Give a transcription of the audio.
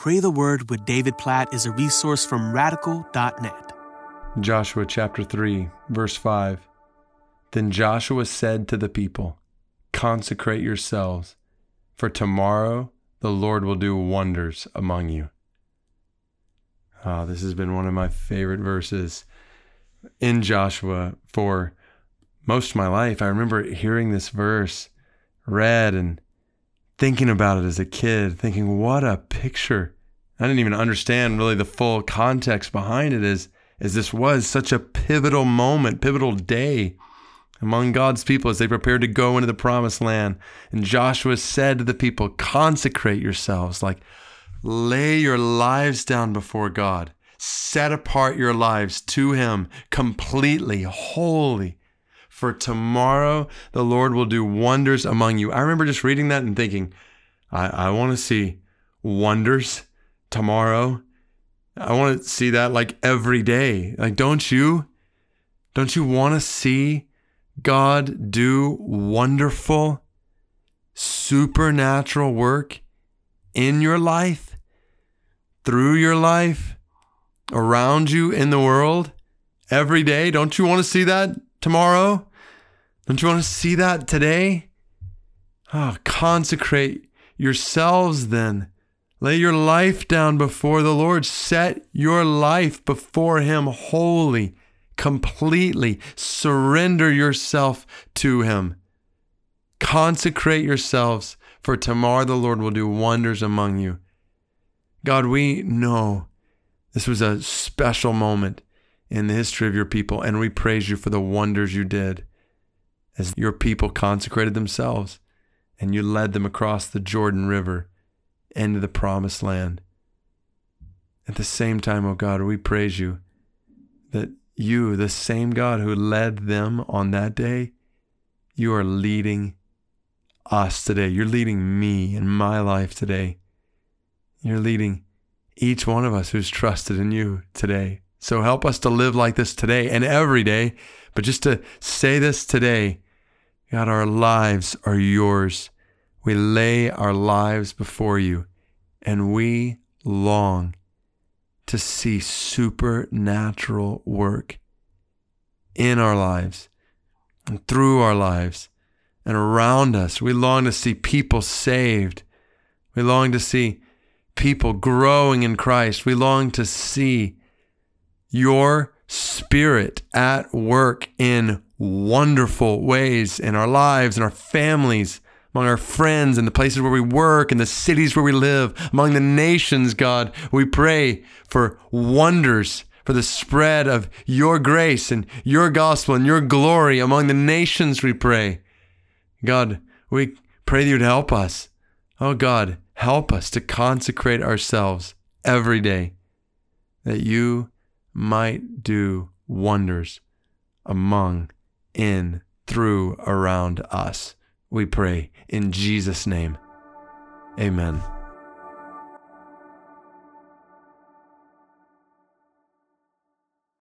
Pray the Word with David Platt is a resource from radical.net. Joshua chapter 3, verse 5. Then Joshua said to the people, Consecrate yourselves, for tomorrow the Lord will do wonders among you. Oh, this has been one of my favorite verses in Joshua for most of my life. I remember hearing this verse read and thinking about it as a kid, thinking, what a picture. I didn't even understand really the full context behind it as, as this was such a pivotal moment, pivotal day among God's people as they prepared to go into the promised land. And Joshua said to the people, consecrate yourselves, like lay your lives down before God. Set apart your lives to Him completely, wholly. For tomorrow the Lord will do wonders among you. I remember just reading that and thinking, I, I want to see wonders tomorrow. I want to see that like every day. Like, don't you? Don't you want to see God do wonderful, supernatural work in your life, through your life, around you in the world every day? Don't you want to see that tomorrow? Don't you want to see that today? Oh, consecrate yourselves then. Lay your life down before the Lord. Set your life before Him wholly completely surrender yourself to Him. Consecrate yourselves, for tomorrow the Lord will do wonders among you. God, we know this was a special moment in the history of your people, and we praise you for the wonders you did as your people consecrated themselves and you led them across the Jordan River into the promised land. At the same time, O oh God, we praise you that you, the same God who led them on that day, you are leading us today. You're leading me in my life today. You're leading each one of us who's trusted in you today. So help us to live like this today and every day. But just to say this today, God, our lives are yours. We lay our lives before you and we long to see supernatural work in our lives and through our lives and around us. We long to see people saved. We long to see people growing in Christ. We long to see your spirit at work in wonderful ways in our lives and our families among our friends and the places where we work and the cities where we live, among the nations, God. We pray for wonders, for the spread of your grace and your gospel and your glory among the nations, we pray. God, we pray that you'd help us. Oh God, help us to consecrate ourselves every day that you might do wonders among, in, through, around us we pray in Jesus' name. Amen.